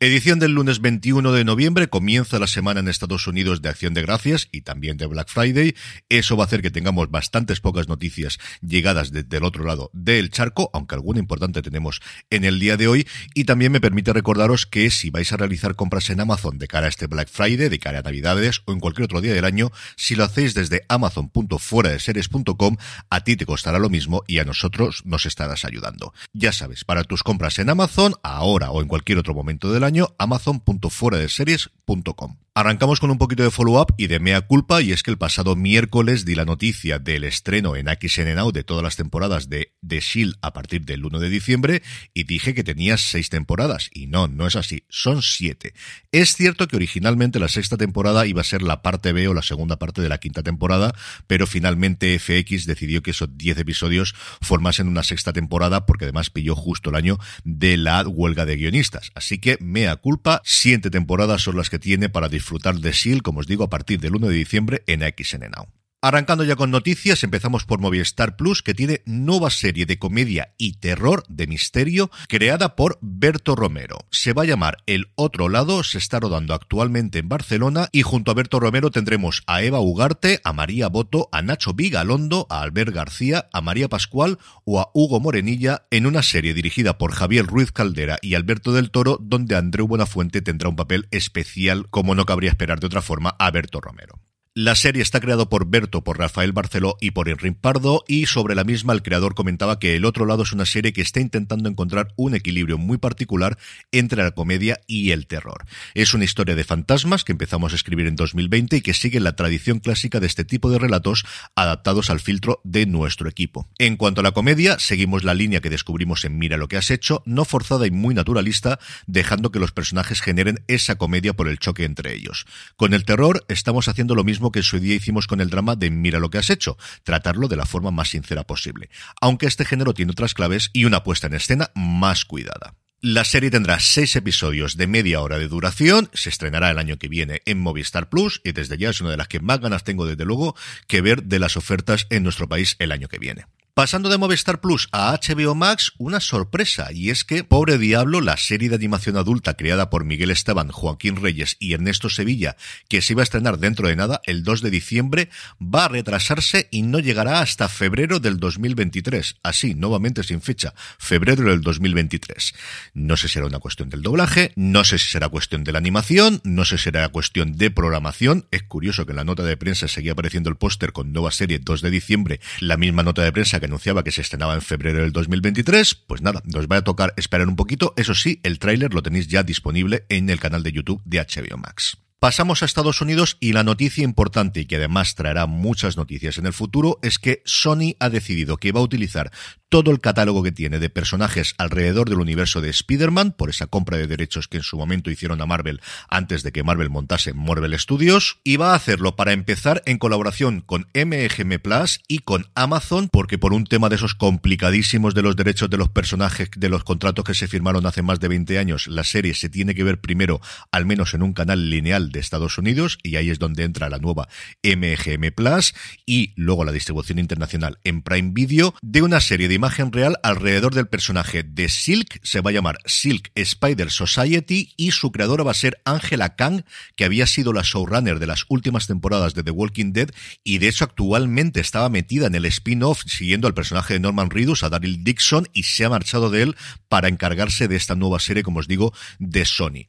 Edición del lunes 21 de noviembre, comienza la semana en Estados Unidos de Acción de Gracias y también de Black Friday. Eso va a hacer que tengamos bastantes pocas noticias llegadas desde el otro lado del charco, aunque alguna importante tenemos en el día de hoy. Y también me permite recordaros que si vais a realizar compras en Amazon de cara a este Black Friday, de cara a Navidades o en cualquier otro día del año, si lo hacéis desde amazon.fueradeseries.com, a ti te costará lo mismo y a nosotros nos estarás ayudando. Ya sabes, para tus compras en Amazon, ahora o en cualquier otro momento del año, año amazon.fueradeseries.com. Arrancamos con un poquito de follow-up y de mea culpa, y es que el pasado miércoles di la noticia del estreno en XN Now de todas las temporadas de The Shield a partir del 1 de diciembre, y dije que tenía seis temporadas, y no, no es así, son siete. Es cierto que originalmente la sexta temporada iba a ser la parte B o la segunda parte de la quinta temporada, pero finalmente FX decidió que esos diez episodios formasen una sexta temporada, porque además pilló justo el año de la huelga de guionistas. Así que mea culpa, siete temporadas son las que tiene para disfrutar disfrutar de SEAL, como os digo, a partir del 1 de diciembre en XN Now. Arrancando ya con noticias, empezamos por Movistar Plus, que tiene nueva serie de comedia y terror de misterio creada por Berto Romero. Se va a llamar El Otro Lado, se está rodando actualmente en Barcelona y junto a Berto Romero tendremos a Eva Ugarte, a María Boto, a Nacho Vigalondo, a Albert García, a María Pascual o a Hugo Morenilla en una serie dirigida por Javier Ruiz Caldera y Alberto del Toro, donde Andreu Buenafuente tendrá un papel especial, como no cabría esperar de otra forma, a Berto Romero. La serie está creado por Berto, por Rafael Barceló y por Enrique Pardo, y sobre la misma el creador comentaba que El otro lado es una serie que está intentando encontrar un equilibrio muy particular entre la comedia y el terror. Es una historia de fantasmas que empezamos a escribir en 2020 y que sigue la tradición clásica de este tipo de relatos adaptados al filtro de nuestro equipo. En cuanto a la comedia, seguimos la línea que descubrimos en Mira lo que has hecho, no forzada y muy naturalista, dejando que los personajes generen esa comedia por el choque entre ellos. Con el terror estamos haciendo lo mismo que en su día hicimos con el drama de Mira lo que has hecho, tratarlo de la forma más sincera posible, aunque este género tiene otras claves y una puesta en escena más cuidada. La serie tendrá seis episodios de media hora de duración, se estrenará el año que viene en Movistar Plus y desde ya es una de las que más ganas tengo desde luego que ver de las ofertas en nuestro país el año que viene. Pasando de Movistar Plus a HBO Max, una sorpresa, y es que Pobre Diablo, la serie de animación adulta creada por Miguel Esteban, Joaquín Reyes y Ernesto Sevilla, que se iba a estrenar dentro de nada, el 2 de diciembre, va a retrasarse y no llegará hasta febrero del 2023. Así, nuevamente sin fecha, febrero del 2023. No sé si será una cuestión del doblaje, no sé si será cuestión de la animación, no sé si será cuestión de programación. Es curioso que en la nota de prensa seguía apareciendo el póster con nueva serie 2 de diciembre, la misma nota de prensa que anunciaba que se estrenaba en febrero del 2023. Pues nada, nos va a tocar esperar un poquito. Eso sí, el tráiler lo tenéis ya disponible en el canal de YouTube de HBO Max. Pasamos a Estados Unidos y la noticia importante y que además traerá muchas noticias en el futuro es que Sony ha decidido que va a utilizar todo el catálogo que tiene de personajes alrededor del universo de Spider-Man por esa compra de derechos que en su momento hicieron a Marvel antes de que Marvel montase Marvel Studios y va a hacerlo para empezar en colaboración con MGM Plus y con Amazon porque por un tema de esos complicadísimos de los derechos de los personajes de los contratos que se firmaron hace más de 20 años la serie se tiene que ver primero al menos en un canal lineal de Estados Unidos y ahí es donde entra la nueva MGM Plus y luego la distribución internacional en Prime Video de una serie de imagen real alrededor del personaje de Silk, se va a llamar Silk Spider Society y su creadora va a ser Angela Kang, que había sido la showrunner de las últimas temporadas de The Walking Dead y de hecho actualmente estaba metida en el spin-off siguiendo al personaje de Norman Reedus, a Daryl Dixon, y se ha marchado de él para encargarse de esta nueva serie, como os digo, de Sony.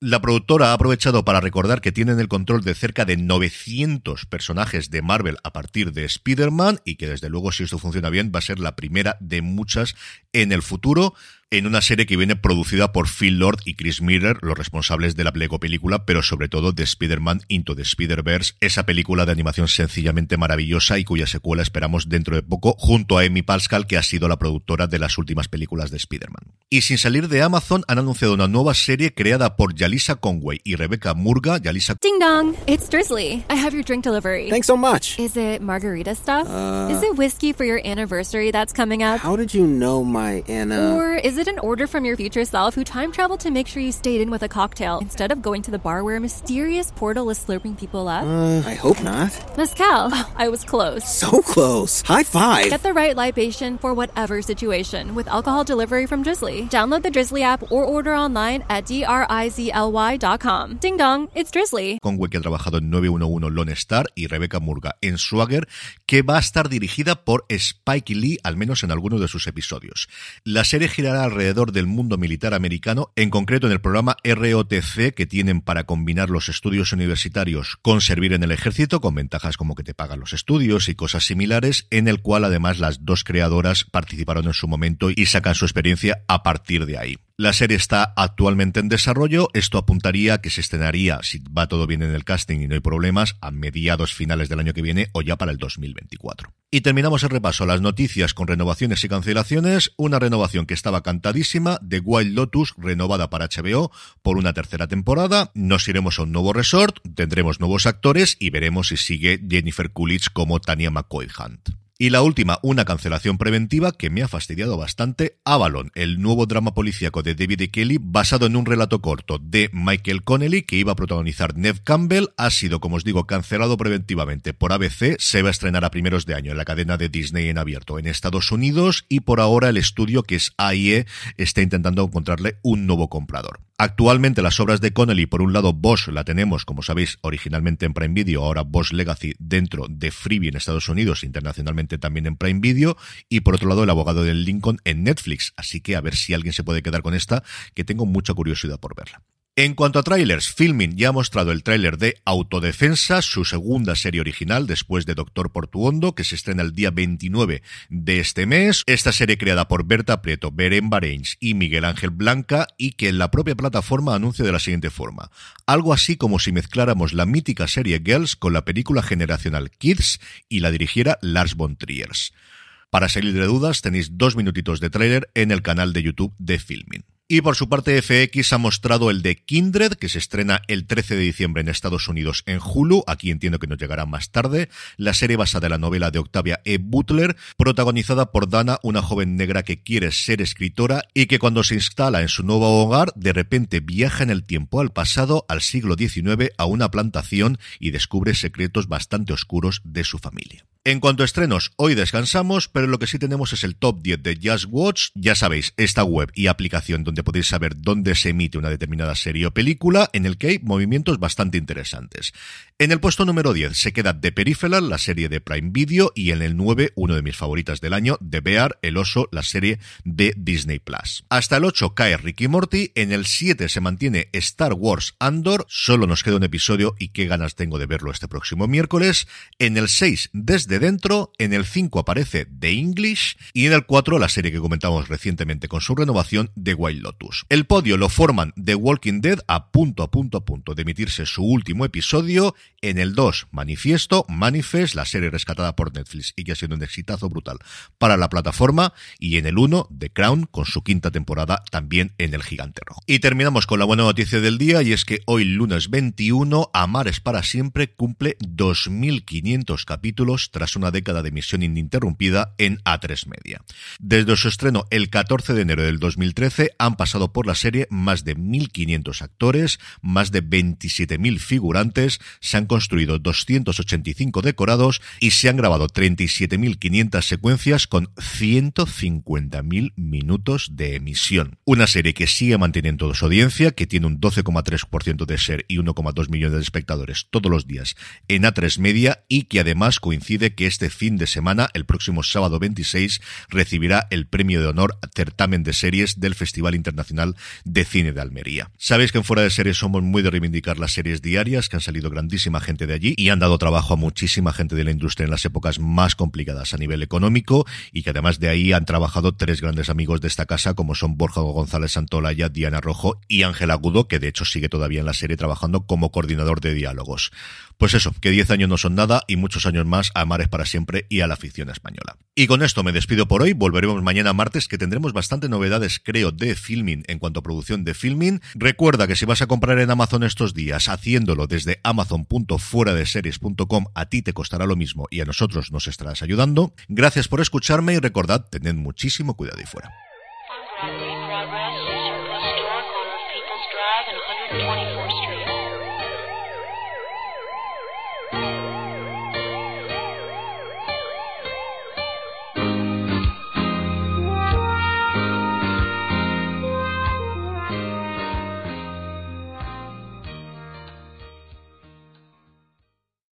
La productora ha aprovechado para recordar que tienen el control de cerca de 900 personajes de Marvel a partir de Spider-Man y que desde luego si esto funciona bien va a ser la primera de muchas en el futuro en una serie que viene producida por Phil Lord y Chris Miller, los responsables de la Lego película, pero sobre todo de Spider-Man Into the Spider-Verse, esa película de animación sencillamente maravillosa y cuya secuela esperamos dentro de poco, junto a Amy Pascal, que ha sido la productora de las últimas películas de Spider-Man. Y sin salir de Amazon, han anunciado una nueva serie creada por Yalisa Conway y Rebecca Murga. Yalisa Ding dong, it's Drizzly. I have your drink delivery. Thanks so much. Is it margarita stuff? Uh, is it whiskey for your anniversary that's coming up? How did you know my Anna? Or is it an order from your future self who time traveled to make sure you stayed in with a cocktail instead of going to the bar where a mysterious portal is slurping people up? Uh, I hope not. Mezcal. Oh, I was close. So close. High five. Get the right libation for whatever situation with alcohol delivery from Drizzly. Download the Drizzly app or order online at drizly.com. Ding dong, it's Drizzly. Conway que ha trabajado en 911 Lone Star y Rebecca Murga en Swagger, que va a estar dirigida por Spike Lee, al menos en algunos de sus episodios. La serie girará alrededor del mundo militar americano, en concreto en el programa ROTC que tienen para combinar los estudios universitarios con servir en el ejército, con ventajas como que te pagan los estudios y cosas similares, en el cual además las dos creadoras participaron en su momento y sacan su experiencia a partir de ahí. La serie está actualmente en desarrollo. Esto apuntaría a que se estrenaría, si va todo bien en el casting y no hay problemas, a mediados finales del año que viene o ya para el 2024. Y terminamos el repaso a las noticias con renovaciones y cancelaciones. Una renovación que estaba cantadísima, de Wild Lotus, renovada para HBO por una tercera temporada. Nos iremos a un nuevo resort, tendremos nuevos actores y veremos si sigue Jennifer Coolidge como Tania McCoy Hunt. Y la última, una cancelación preventiva que me ha fastidiado bastante, Avalon, el nuevo drama policíaco de David E. Kelly, basado en un relato corto de Michael Connelly, que iba a protagonizar Nev Campbell, ha sido, como os digo, cancelado preventivamente por ABC, se va a estrenar a primeros de año en la cadena de Disney en abierto en Estados Unidos, y por ahora el estudio, que es AIE, está intentando encontrarle un nuevo comprador. Actualmente las obras de Connelly, por un lado Bosch la tenemos, como sabéis, originalmente en Prime Video, ahora Bosch Legacy dentro de Freebie en Estados Unidos, internacionalmente también en Prime Video, y por otro lado el abogado del Lincoln en Netflix, así que a ver si alguien se puede quedar con esta, que tengo mucha curiosidad por verla. En cuanto a trailers, Filming ya ha mostrado el tráiler de Autodefensa, su segunda serie original después de Doctor Portuondo, que se estrena el día 29 de este mes. Esta serie creada por Berta Prieto, Beren Bareins y Miguel Ángel Blanca y que en la propia plataforma anuncia de la siguiente forma. Algo así como si mezcláramos la mítica serie Girls con la película generacional Kids y la dirigiera Lars von Triers. Para salir de dudas tenéis dos minutitos de tráiler en el canal de YouTube de Filming. Y por su parte, FX ha mostrado el de Kindred, que se estrena el 13 de diciembre en Estados Unidos en Hulu. Aquí entiendo que nos llegará más tarde. La serie basada en la novela de Octavia E. Butler, protagonizada por Dana, una joven negra que quiere ser escritora y que cuando se instala en su nuevo hogar, de repente viaja en el tiempo al pasado, al siglo XIX, a una plantación y descubre secretos bastante oscuros de su familia. En cuanto a estrenos, hoy descansamos, pero lo que sí tenemos es el top 10 de Just Watch. Ya sabéis, esta web y aplicación donde podéis saber dónde se emite una determinada serie o película, en el que hay movimientos bastante interesantes. En el puesto número 10 se queda The Peripheral, la serie de Prime Video, y en el 9, uno de mis favoritas del año, The Bear, el oso, la serie de Disney Plus. Hasta el 8 cae Ricky Morty, en el 7 se mantiene Star Wars Andor, solo nos queda un episodio y qué ganas tengo de verlo este próximo miércoles. En el 6, desde dentro, en el 5 aparece The English y en el 4 la serie que comentamos recientemente con su renovación The Wild Lotus. El podio lo forman The Walking Dead a punto a punto a punto de emitirse su último episodio, en el 2 Manifiesto, Manifest, la serie rescatada por Netflix y que ha sido un exitazo brutal para la plataforma y en el 1 The Crown con su quinta temporada también en el Gigante Rojo. Y terminamos con la buena noticia del día y es que hoy lunes 21 Amares para siempre cumple 2500 capítulos tras una década de emisión ininterrumpida en A3 Media. Desde su estreno el 14 de enero del 2013 han pasado por la serie más de 1.500 actores, más de 27.000 figurantes, se han construido 285 decorados y se han grabado 37.500 secuencias con 150.000 minutos de emisión. Una serie que sigue manteniendo su audiencia, que tiene un 12,3% de ser y 1,2 millones de espectadores todos los días en A3 Media y que además coincide que este fin de semana, el próximo sábado 26, recibirá el premio de honor Certamen de Series del Festival Internacional de Cine de Almería. Sabéis que en Fuera de Series somos muy de reivindicar las series diarias, que han salido grandísima gente de allí y han dado trabajo a muchísima gente de la industria en las épocas más complicadas a nivel económico y que además de ahí han trabajado tres grandes amigos de esta casa como son Borja González Santolaya, Diana Rojo y Ángel Agudo, que de hecho sigue todavía en la serie trabajando como coordinador de diálogos. Pues eso, que 10 años no son nada y muchos años más a Mares para siempre y a la afición española. Y con esto me despido por hoy, volveremos mañana martes que tendremos bastante novedades creo de en cuanto a producción de filming. Recuerda que si vas a comprar en Amazon estos días haciéndolo desde amazon.fueradeseries.com a ti te costará lo mismo y a nosotros nos estarás ayudando. Gracias por escucharme y recordad, tened muchísimo cuidado y fuera.